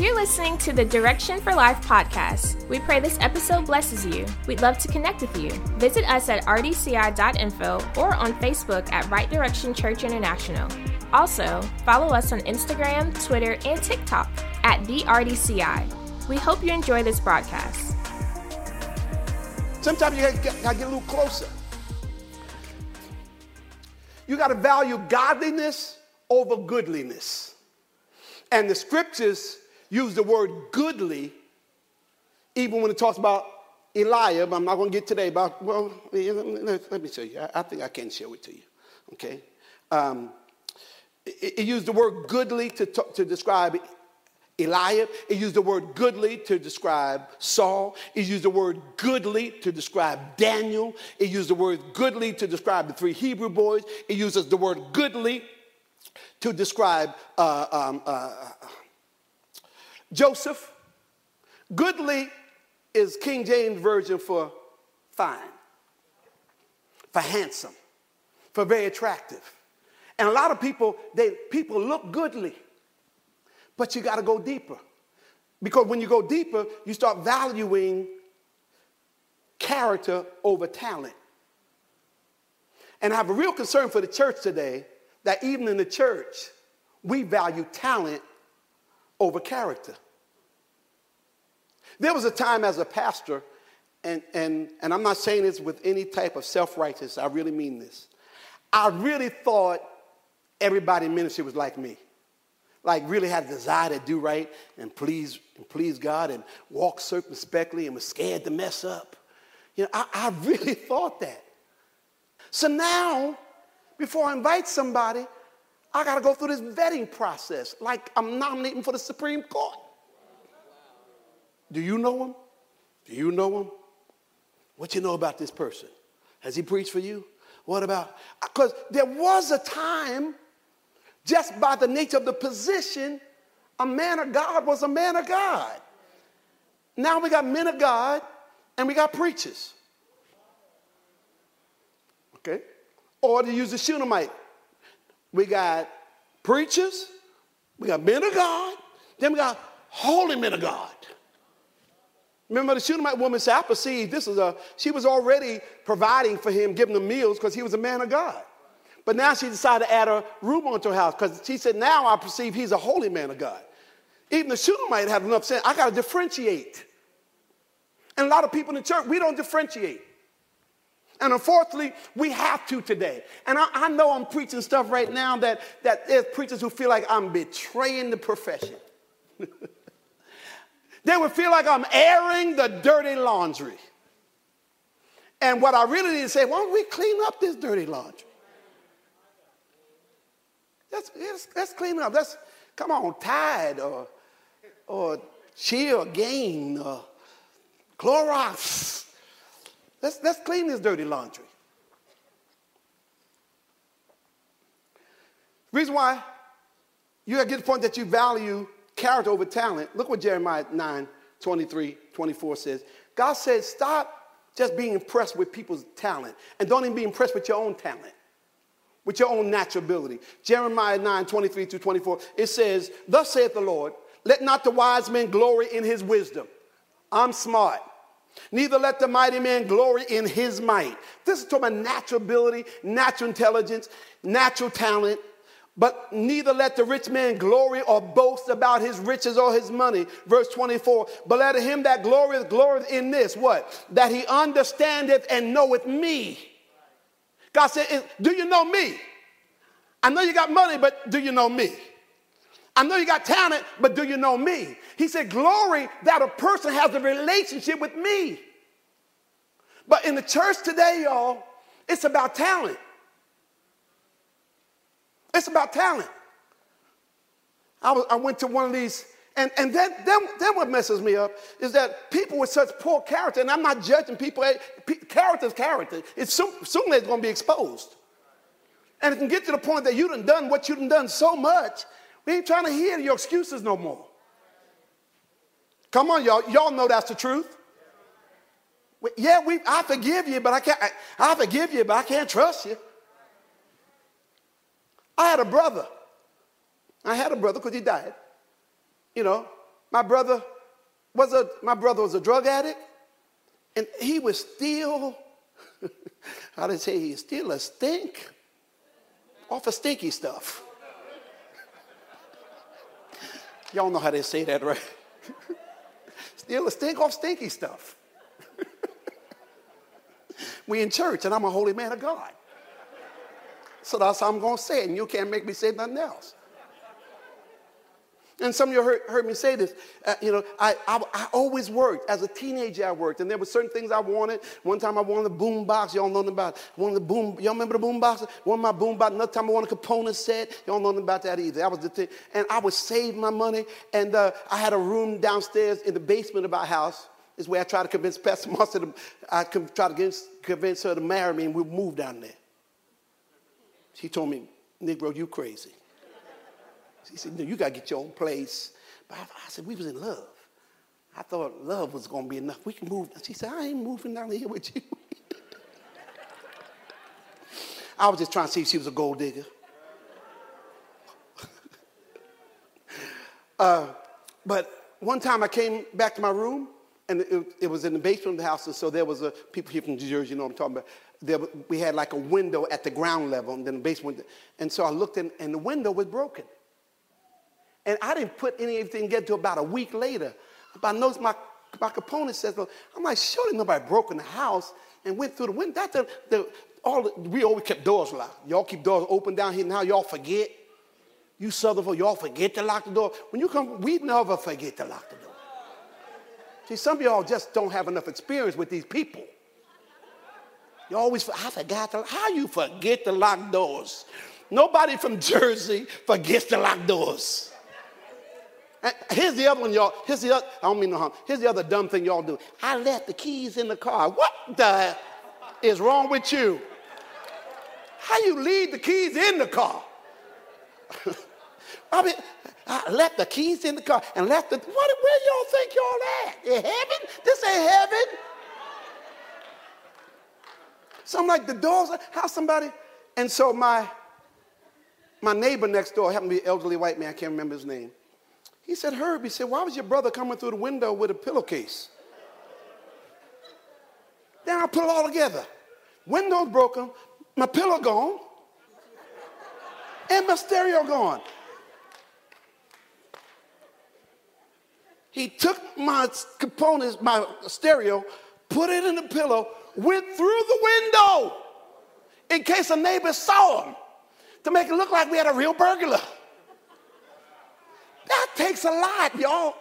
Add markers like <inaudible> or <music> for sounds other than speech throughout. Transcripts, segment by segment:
You're listening to the Direction for Life podcast. We pray this episode blesses you. We'd love to connect with you. Visit us at rdci.info or on Facebook at Right Direction Church International. Also, follow us on Instagram, Twitter, and TikTok at the RDCI. We hope you enjoy this broadcast. Sometimes you gotta get, a little closer. You gotta value godliness over goodliness. And the scriptures use the word goodly even when it talks about Eliab. I'm not going to get today about, well, let me show you. I, think I can show it to you. Okay? Um, it, it, used the word goodly to, to describe Eliab. It used the word goodly to describe Saul. It used the word goodly to describe Daniel. It used the word goodly to describe the three Hebrew boys. It uses the word goodly to describe uh, um, uh, Joseph. Goodly is King James Version for fine, for handsome, for very attractive. And a lot of people, they people look goodly, but you got to go deeper. Because when you go deeper, you start valuing character over talent. And I have a real concern for the church today that even in the church, we value talent over character. There was a time as a pastor, and, and, and I'm not saying this with any type of self righteousness, I really mean this. I really thought everybody in ministry was like me. Like really had a desire to do right and please and please God and walk circumspectly and was scared to mess up. You know, I, I really <laughs> thought that. So now, before I invite somebody, I got to go through this vetting process like I'm nominating for the Supreme Court. Do you know him? Do you know him? What you know about this person? Has he preached for you? What about? Because there was a time, just by the nature of the position, a man of God was a man of God. Now we got men of God and we got preachers. Okay? Or to use the Shunammite we got preachers, we got men of God, then we got holy men of God. Remember the Shunammite woman said, I perceive this is a, she was already providing for him, giving him meals because he was a man of God. But now she decided to add a room onto her house because she said, now I perceive he's a holy man of God. Even the Shunammite had enough sense. I got to differentiate. And a lot of people in the church, we don't differentiate. And unfortunately, we have to today. And I, I, know I'm preaching stuff right now that, that there's preachers who feel like I'm betraying the profession. <laughs> they would feel like I'm airing the dirty laundry. And what I really need to say, why don't we clean up this dirty laundry? Let's, let's, let's clean up. Let's, come on, Tide or, or Chill Gain or Clorox Let's, let's clean this dirty laundry. Reason why you get to the point that you value character over talent. Look what Jeremiah 9, 23, 24 says. God says, stop just being impressed with people's talent and don't even be impressed with your own talent, with your own natural ability. Jeremiah 9, 23 to 24, it says, Thus saith the Lord, let not the wise man glory in his wisdom. I'm smart. Neither let the mighty man glory in his might. This is talking about natural ability, natural intelligence, natural talent. But neither let the rich man glory or boast about his riches or his money. Verse 24. But let him that glorieth glory in this, what? That he understandeth and knoweth me. God said, Do you know me? I know you got money, but do you know me? I know you got talent, but do you know me? He said, Glory that a person has a relationship with me. But in the church today, y'all, it's about talent. It's about talent. I, was, I went to one of these, and, and then, then, then what messes me up is that people with such poor character, and I'm not judging people, eh, character is character. It's soon, soon it's going to be exposed. And it can get to the point that you done done what you done done so much we ain't trying to hear your excuses no more. Come on, y'all. Y'all know that's the truth. Yeah, we, I forgive you, but I can't. I, I forgive you, but I can't trust you. I had a brother. I had a brother because he died. You know, My brother was a my brother was a drug addict, and he was still, <laughs> I say he still a stink off of stinky stuff. Y'all know how they say that, right? <laughs> still a stink off stinky stuff. <laughs> we in church, and I'm a holy man of God. So that's how I'm going to say it, and you can't make me say nothing else. And some of you heard, heard me say this. Uh, you know, I, I, I, always worked. As a teenager, I worked. And there were certain things I wanted. One time I wanted a boom box. Y'all know about it. I wanted the boom. Y'all remember the boom box? One of my boom box. Another time I wanted a component set. Y'all know about that either. That was the thing. And I would save my money. And uh, I had a room downstairs in the basement of our house. Is where I tried to convince Pastor Marsha to, I tried to convince her to marry me and we moved down there. She told me, Negro, you crazy. He said, no, you got to get your own place. But I, I, said, we was in love. I thought love was going to be enough. We can move. She said, I ain't moving down here with you. <laughs> I was just trying to see if she was a gold digger. <laughs> uh, but one time I came back to my room, and it, it, was in the basement of the house, and so there was a people here from New Jersey, you know what I'm talking about. There, we had like a window at the ground level, and then the basement. And so I looked in, and the window was broken. And I didn't put anything together until about a week later. But I noticed my, my component says, well, I'm like, surely nobody broke in the house and went through the window. That's the, the, all the, we always kept doors locked. Y'all keep doors open down here. Now y'all forget. You Southern folk, y'all forget to lock the door. When you come, we never forget to lock the door. See, some of y'all just don't have enough experience with these people. You always, I forgot to, how you forget to lock doors? Nobody from Jersey forgets to lock doors. Uh, here's the other one, y'all. Here's the other, I don't mean no harm. Here's the other dumb thing y'all do. I left the keys in the car. What the is wrong with you? How you leave the keys in the car? <laughs> I mean, I left the keys in the car and left the, what, where y'all think y'all at? In heaven? This ain't heaven. Something like the doors, how somebody, and so my, my neighbor next door happened to be an elderly white man, I can't remember his name. He said, Herb, he said, why was your brother coming through the window with a pillowcase? Then I put it all together. Window's broken, my pillow gone, and my stereo gone. He took my components, my stereo, put it in the pillow, went through the window in case a neighbor saw him to make it look like we had a real burglar. Takes a lot, y'all,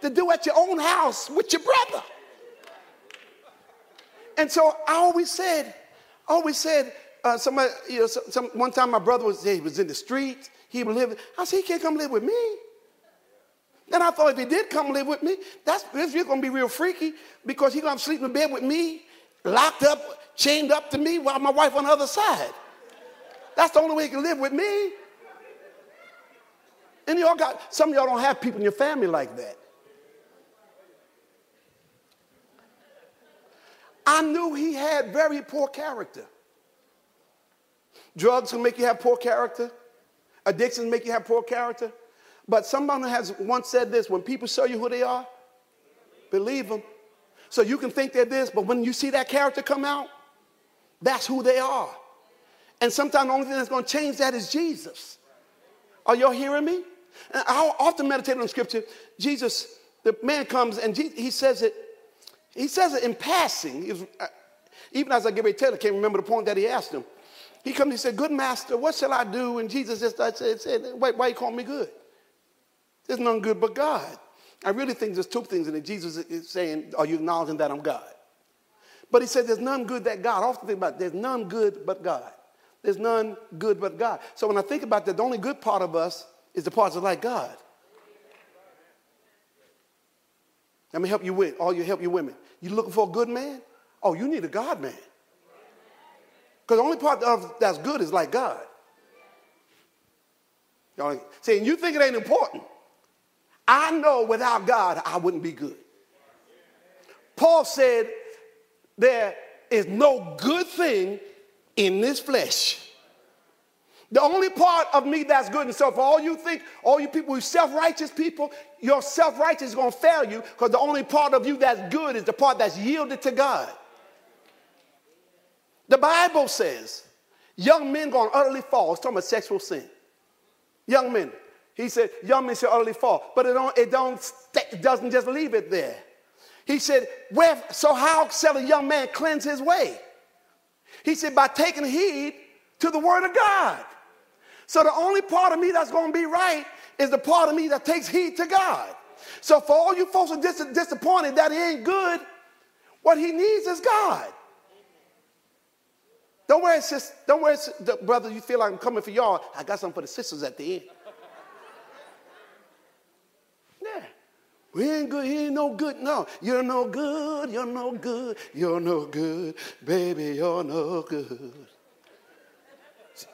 to do at your own house with your brother. And so I always said, I always said, uh, somebody, you know, some, one time my brother was, he was in the street, he was living. I said, he can't come live with me. Then I thought if he did come live with me, that's if you're gonna be real freaky because he's gonna sleep in the bed with me, locked up, chained up to me while my wife on the other side. That's the only way he can live with me. And y'all got, some of y'all don't have people in your family like that. I knew he had very poor character. Drugs can make you have poor character. Addictions make you have poor character. But someone has once said this when people show you who they are, believe them. So you can think they're this, but when you see that character come out, that's who they are. And sometimes the only thing that's going to change that is Jesus. Are y'all hearing me? And I often meditate on scripture. Jesus, the man comes and he says it, he says it in passing. Was, uh, even as I get ready to tell I can't remember the point that he asked him. He comes, he said, Good master, what shall I do? And Jesus just I said, said why you call me good? There's none good but God. I really think there's two things in it. Jesus is saying, Are you acknowledging that I'm God? But he said, There's none good that God. I often think about it, there's none good but God. There's none good but God. So when I think about that, the only good part of us is the parts that like God. Let me help you with all you help you women. You looking for a good man? Oh, you need a God man. Because the only part of that's good is like God. Y'all saying you think it ain't important. I know without God I wouldn't be good. Paul said there is no good thing in this flesh. The only part of me that's good. And so for all you think, all you people who self-righteous people, your self-righteous is going to fail you because the only part of you that's good is the part that's yielded to God. The Bible says young men going to utterly fall. It's talking about sexual sin. Young men. He said young men shall utterly fall. But it, don't, it, don't, it doesn't just leave it there. He said, Where, so how shall a young man cleanse his way? He said, by taking heed to the word of God. So the only part of me that's going to be right is the part of me that takes heed to God. So for all you folks who are dis- disappointed that he ain't good, what he needs is God. Don't worry, sis. Don't worry, brother. You feel like I'm coming for y'all. I got something for the sisters at the end. <laughs> Yeah. We ain't good. He ain't no good. No, you're no good. You're no good. You're no good. Baby, you're no good.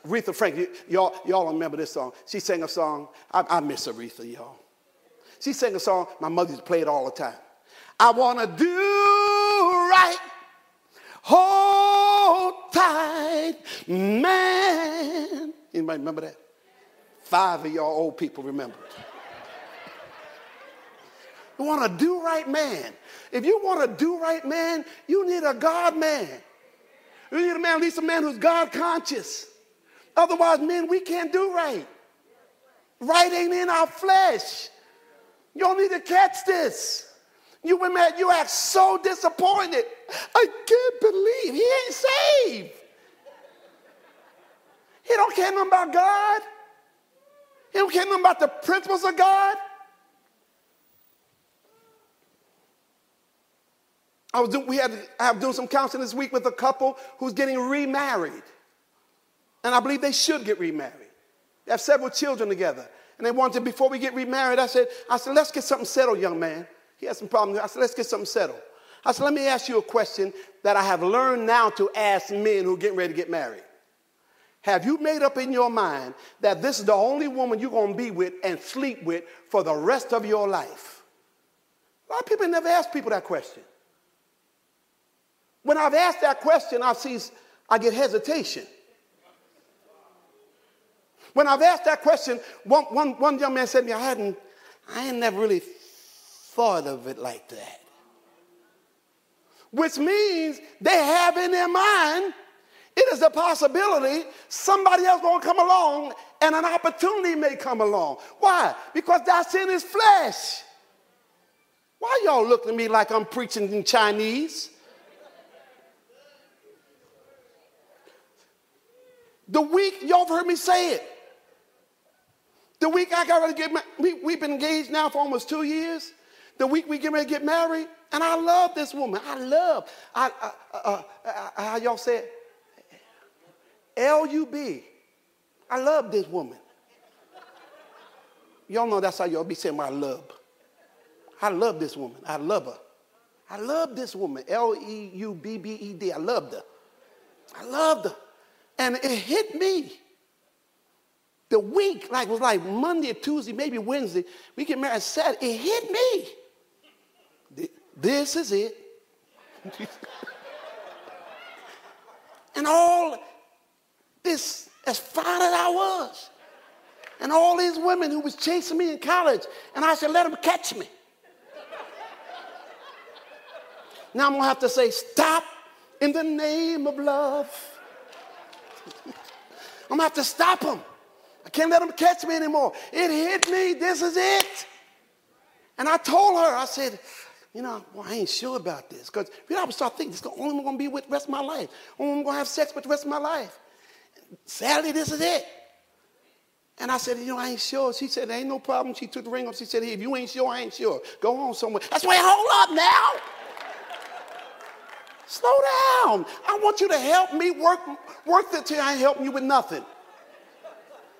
Aretha Franklin, y'all, y'all remember this song. She sang a song. I, I miss Aretha, y'all. She sang a song my mother used to play it all the time. I want to do right. Hold tight, man. Anybody remember that? Five of y'all old people remember it. You want to do right man. If you want to do right man, you need a God man. You need a man, at least a man who's God conscious. Otherwise, men, we can't do right. Right ain't in our flesh. You don't need to catch this. You women, you act so disappointed. I can't believe he ain't saved. He don't care nothing about God. He don't care nothing about the principles of God. I was we had I have doing some counseling this week with a couple who's getting remarried. And I believe they should get remarried. They have several children together. And they wanted, before we get remarried, I said, I said, let's get something settled, young man. He had some problems. I said, let's get something settled. I said, let me ask you a question that I have learned now to ask men who are getting ready to get married. Have you made up in your mind that this is the only woman you're going to be with and sleep with for the rest of your life? A lot of people never ask people that question. When I've asked that question, I see I get hesitation. When I've asked that question, one, one, one young man said to me, I hadn't, I ain't never really thought of it like that. Which means they have in their mind, it is a possibility somebody else gonna come along and an opportunity may come along. Why? Because that's in his flesh. Why y'all looking at me like I'm preaching in Chinese? The week, y'all have heard me say it. The week I got ready to get married, we, we've been engaged now for almost two years. The week we get ready to get married, and I love this woman. I love, I, uh, uh, uh, how y'all say it? L-U-B. I love this woman. Y'all know that's how y'all be saying my love. I love this woman. I love her. I love this woman. L-E-U-B-B-E-D. I loved her. I loved her. And it hit me the week, like was like Monday or Tuesday, maybe Wednesday, we get married Saturday. It hit me. This is it. <laughs> and all this, as fine as I was, and all these women who was chasing me in college, and I said, let them catch me. now I'm gonna have to say, stop in the name of love. <laughs> I'm gonna have to stop them. I can't let them catch me anymore. It hit me. This is it. And I told her, I said, you know, well, I ain't sure about this. Because you know, I would start thinking, this is the only one I'm going to be with the rest of my life. Only I'm going to have sex with the rest of my life. Sadly, this is it. And I said, you know, I ain't sure. She said, there ain't no problem. She took the ring off. She said, hey, if you ain't sure, I ain't sure. Go on somewhere. That's why, hold up now. Slow down. I want you to help me work, work the till I ain't helping you with nothing.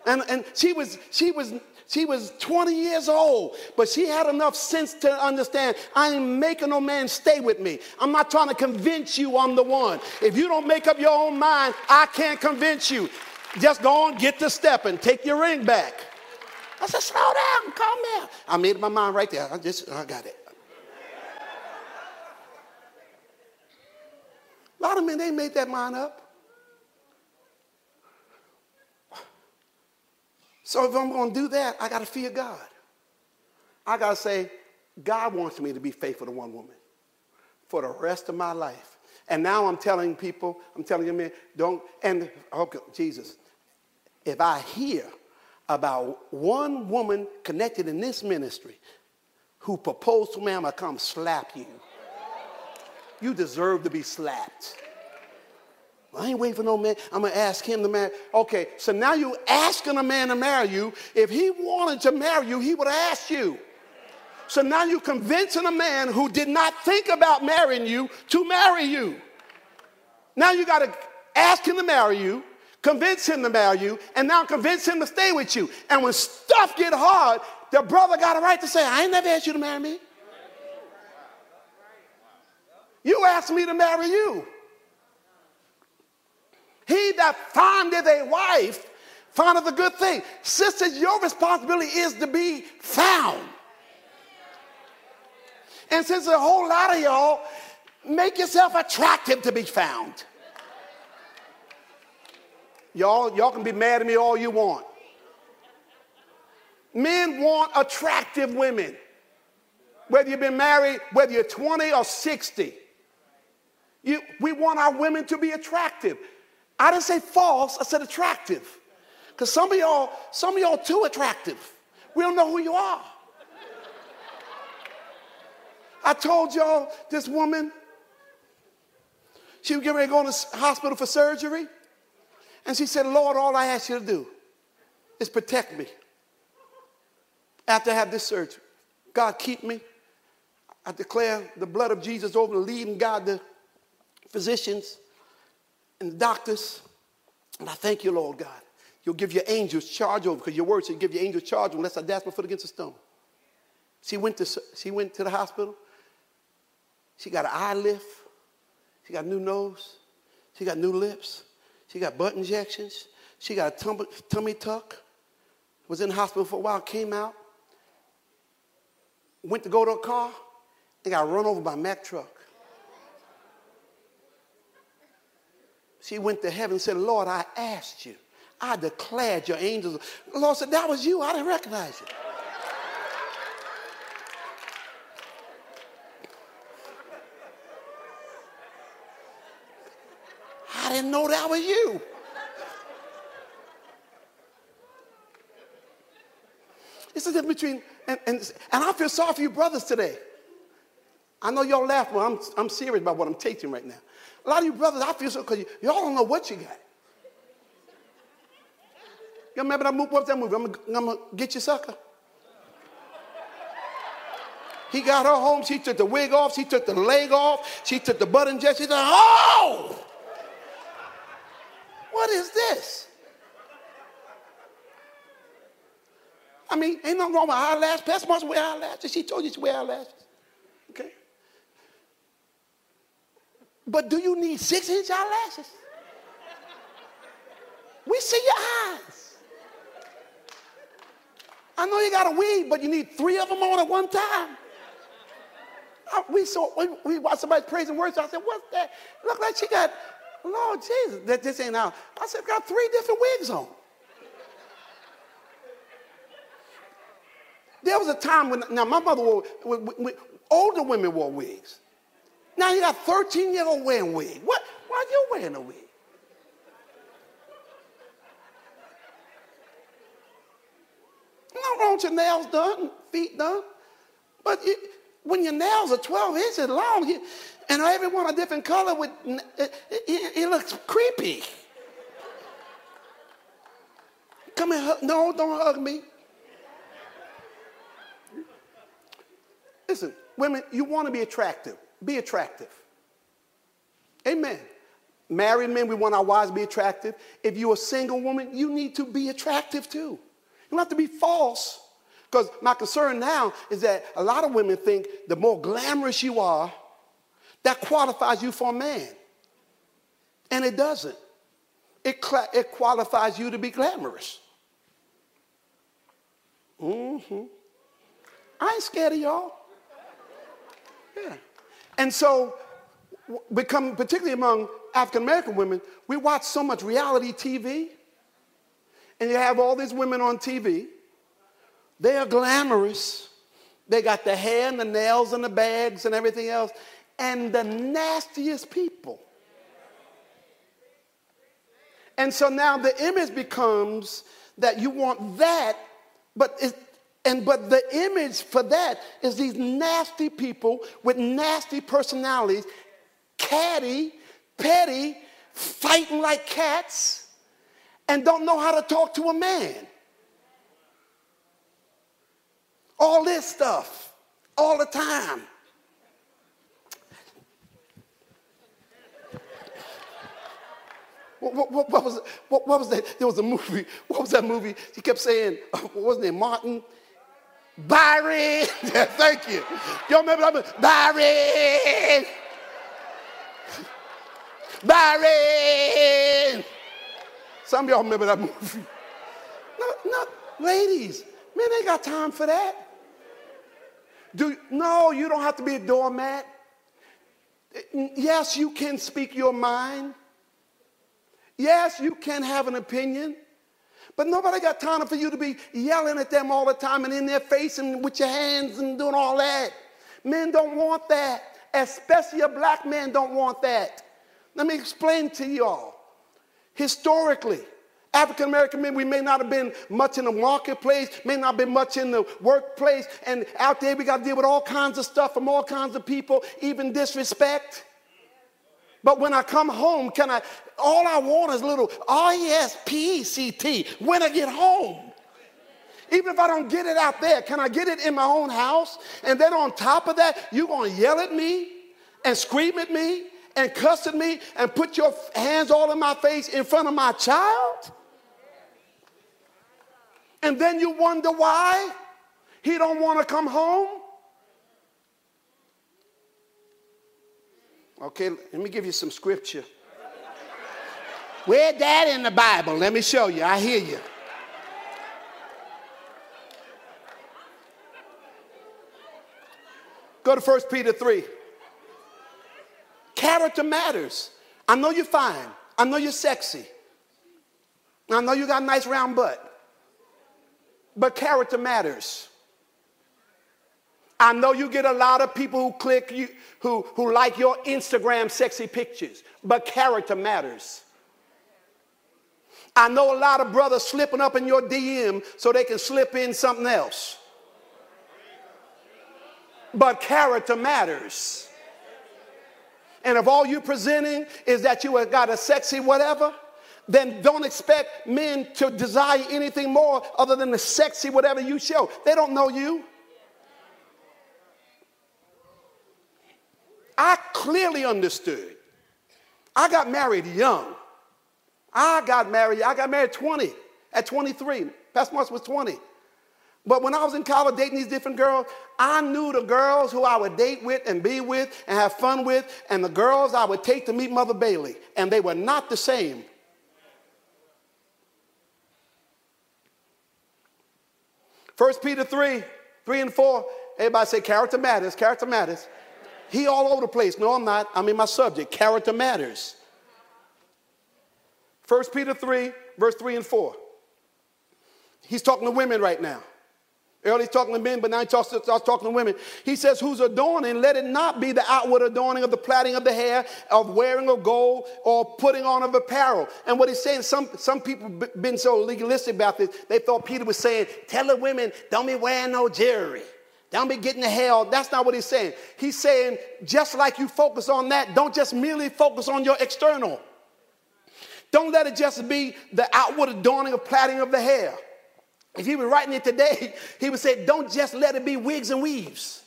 And, and she was, she was, she was 20 years old, but she had enough sense to understand I ain't making no man stay with me. I'm not trying to convince you I'm the one. If you don't make up your own mind, I can't convince you. Just go on, get the step, and take your ring back. I said, slow down, calm down. I made my mind right there. I just, I got it. A lot of men, they made that mind up. So if I'm going to do that, I got to fear God. I got to say, God wants me to be faithful to one woman for the rest of my life. And now I'm telling people, I'm telling you, man, don't, and oh, okay, Jesus, if I hear about one woman connected in this ministry who proposed to me, I'm gonna come slap you. You deserve to be slapped. I ain't waiting for no man. I'm gonna ask him to marry. Okay, so now you asking a man to marry you. If he wanted to marry you, he would asked you. So now you're convincing a man who did not think about marrying you to marry you. Now you got to ask him to marry you, convince him to marry you, and now convince him to stay with you. And when stuff get hard, the brother got a right to say, I ain't never asked you to marry me. You asked me to marry you. He that findeth a wife findeth a good thing. Sisters, your responsibility is to be found. And since a whole lot of y'all make yourself attractive to be found. Y'all, y'all can be mad at me all you want. Men want attractive women. Whether you've been married, whether you're 20 or 60. You, we want our women to be attractive. I didn't say false, I said attractive. Because some of y'all, some of y'all too attractive. We don't know who you are. I told y'all this woman, she was getting ready to go in the hospital for surgery. And she said, Lord, all I ask you to do is protect me after I have this surgery. God, keep me. I declare the blood of Jesus over the leading God, the physicians and the doctors. And I thank you, Lord God. You'll give your angels charge over, because your word said give your angels charge unless I dash my foot against a stone. She went to, she went to the hospital. She got an eye lift. She got a new nose. She got new lips. She got butt injections. She got a tum- tummy tuck. Was in the hospital for a while, came out. Went to go to a car and got run over by a Mack truck. She went to heaven and said, Lord, I asked you. I declared your angels. The Lord said, That was you. I didn't recognize you. I didn't know that was you. It's the difference between, and, and, and I feel sorry for you brothers today. I know y'all laugh, but I'm, I'm serious about what I'm teaching right now. A lot of you brothers, I feel so because y'all don't know what you got. You remember that movie? What's that movie? I'm gonna, get you, sucker. He got her home. She took the wig off. She took the leg off. She took the butt injection. She said, "Oh!" What is this? I mean, ain't nothing wrong with eyelashes. Pastor Marsha wear eyelashes. She told you to wear eyelashes. Okay? But do you need six inch eyelashes? We see your eyes. I know you got a weave, but you need three of them on at one time. I, we saw we, we watched somebody praising words. I said, "What's that?" Look like she got Lord Jesus, that this ain't out. I said, got three different wigs on. There was a time when, now my mother wore, when, when, older women wore wigs. Now you got 13 year old wearing a wig. What? Why are you wearing a wig? Not wrong your nails done, feet done. But it, when your nails are 12 inches long, you, and every one a different color, with, it, it, it looks creepy. Come here, no, don't hug me. Listen, women, you want to be attractive. Be attractive. Amen. Married men, we want our wives to be attractive. If you're a single woman, you need to be attractive too. You don't have to be false. Because my concern now is that a lot of women think the more glamorous you are, that qualifies you for a man. And it doesn't. It, cl- it qualifies you to be glamorous. Mm-hmm. I ain't scared of y'all. Yeah. And so, become particularly among African American women, we watch so much reality TV. and you have all these women on TV. They are glamorous. They got the hair and the nails and the bags and everything else, and the nastiest people. And so now the image becomes that you want that, but it, and but the image for that is these nasty people with nasty personalities, catty, petty, fighting like cats, and don't know how to talk to a man. All this stuff, all the time. What, what, what, was, what, was that? There was a movie. What was that movie? He kept saying, <laughs> what was name? Martin? Byron. <laughs> thank you. Y'all remember that? Byron. Byron. Some of y'all remember that movie. No, no, ladies, man, they got time for that. Do, no, you don't have to be a doormat. Yes, you can speak your mind. Yes, you can have an opinion, but nobody got time for you to be yelling at them all the time and in their face and with your hands and doing all that. Men don't want that, especially a black man don't want that. Let me explain to y'all. Historically, African American men, we may not have been much in the marketplace, may not have been much in the workplace, and out there we got to deal with all kinds of stuff from all kinds of people, even disrespect. But when I come home, can I, all I want is little R-E-S-P-E-C-T when I get home. Even if I don't get it out there, can I get it in my own house? And then on top of that, you're to yell at me and scream at me and cuss at me and put your hands all in my face in front of my child? And then you wonder why he don't want to come home? Okay, let me give you some scripture. Where that in the Bible? Let me show you. I hear you. Go to 1 Peter 3. Character matters. I know you're fine. I know you're sexy. I know you got a nice round butt. But character matters. I know you get a lot of people who click you, who, who like your Instagram sexy pictures, but character matters. I know a lot of brothers slipping up in your DM so they can slip in something else. But character matters. And if all you're presenting is that you have got a sexy whatever, then don't expect men to desire anything more other than the sexy whatever you show. They don't know you. I clearly understood. I got married young. I got married, I got married 20, at 23. Pastor Marks was 20. But when I was in college dating these different girls, I knew the girls who I would date with and be with and have fun with, and the girls I would take to meet Mother Bailey, and they were not the same. First Peter 3, 3 and 4. Everybody say character matters, character matters. He all over the place. No, I'm not. I'm in my subject. Character matters. 1 Peter 3, verse 3 and 4. He's talking to women right now. Earlier he's talking to men, but now he talks, starts talking to women. He says, Who's adorning, let it not be the outward adorning of the plaiting of the hair, of wearing of gold, or putting on of apparel. And what he's saying, some, some people been so legalistic about this, they thought Peter was saying, Tell the women, don't be wearing no jewelry. Don't be getting the hell. That's not what he's saying. He's saying, just like you focus on that, don't just merely focus on your external. Don't let it just be the outward adorning of plaiting of the hair. If he was writing it today, <laughs> he would say, don't just let it be wigs and weaves.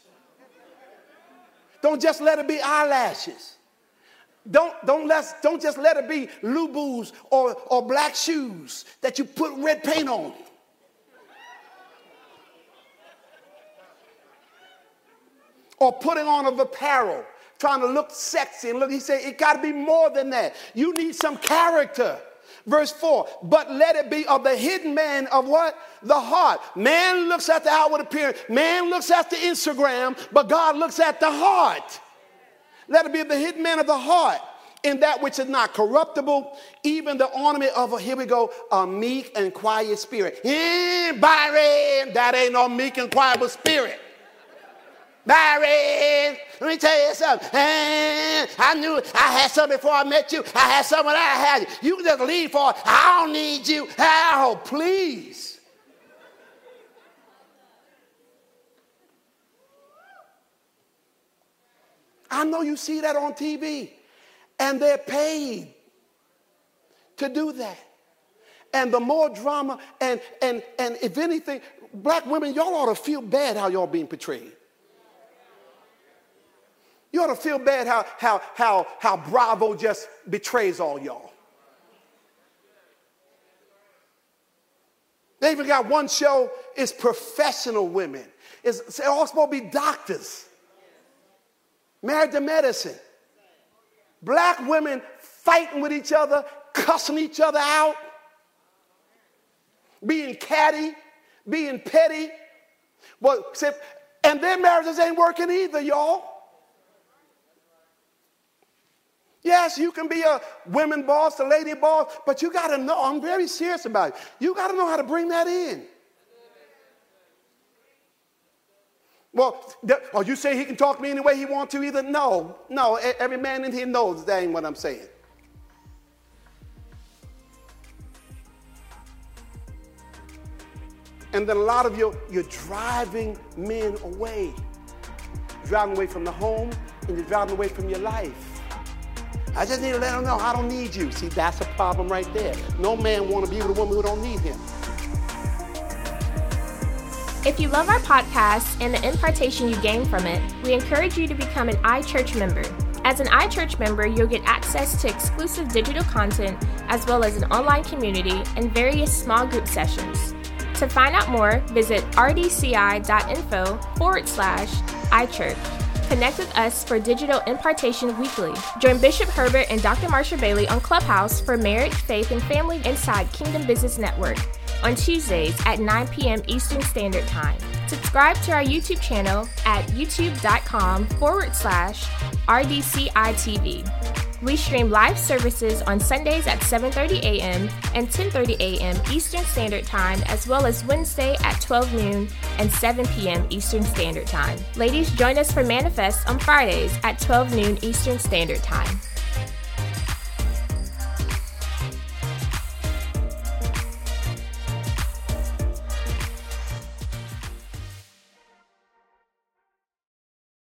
Don't just let it be eyelashes. Don't, don't, let, don't just let it be Lubus or, or black shoes that you put red paint on. Or putting on of apparel, trying to look sexy and look. He said, it got to be more than that. You need some character. Verse 4, but let it be of the hidden man of what? The heart. Man looks at the outward appearance, man looks at the Instagram, but God looks at the heart. Let it be of the hidden man of the heart, in that which is not corruptible, even the ornament of a, here we go, a meek and quiet spirit. Byron, that ain't no meek and quiet spirit. Byron, let me tell you something. Eh, I knew I had something before I met you. I had something I had you. You can just leave for it. I don't need you. Oh, please. I know you see that on TV, and they're paid to do that. And the more drama, and and and if anything, black women, y'all ought to feel bad how y'all being portrayed. You ought to feel bad how how how how Bravo just betrays all y'all. They even got one show, it's professional women. It's, it's all supposed to be doctors married to medicine. Black women fighting with each other, cussing each other out, being catty, being petty. Well, and their marriages ain't working either, y'all. Yes, you can be a women boss, a lady boss, but you got to know, I'm very serious about it. You got to know how to bring that in. Well, oh, you say he can talk to me any way he wants to either? No, no. Every man in here knows that ain't what I'm saying. And then a lot of you, you're driving men away. Driving away from the home and you're driving away from your life. I just need to let them know I don't need you. See, that's a problem right there. No man want to be with a woman who don't need him. If you love our podcast and the impartation you gain from it, we encourage you to become an iChurch member. As an iChurch member, you'll get access to exclusive digital content as well as an online community and various small group sessions. To find out more, visit rdci.info forward slash iChurch. Connect with us for digital impartation weekly. Join Bishop Herbert and Dr. Marsha Bailey on Clubhouse for marriage, faith, and family inside Kingdom Business Network on Tuesdays at 9 p.m. Eastern Standard Time. Subscribe to our YouTube channel at youtube.com forward slash RDCITV. We stream live services on Sundays at 7:30 a.m. and 10:30 a.m. Eastern Standard Time, as well as Wednesday at 12 noon and 7 p.m. Eastern Standard Time. Ladies, join us for Manifest on Fridays at 12 noon Eastern Standard Time.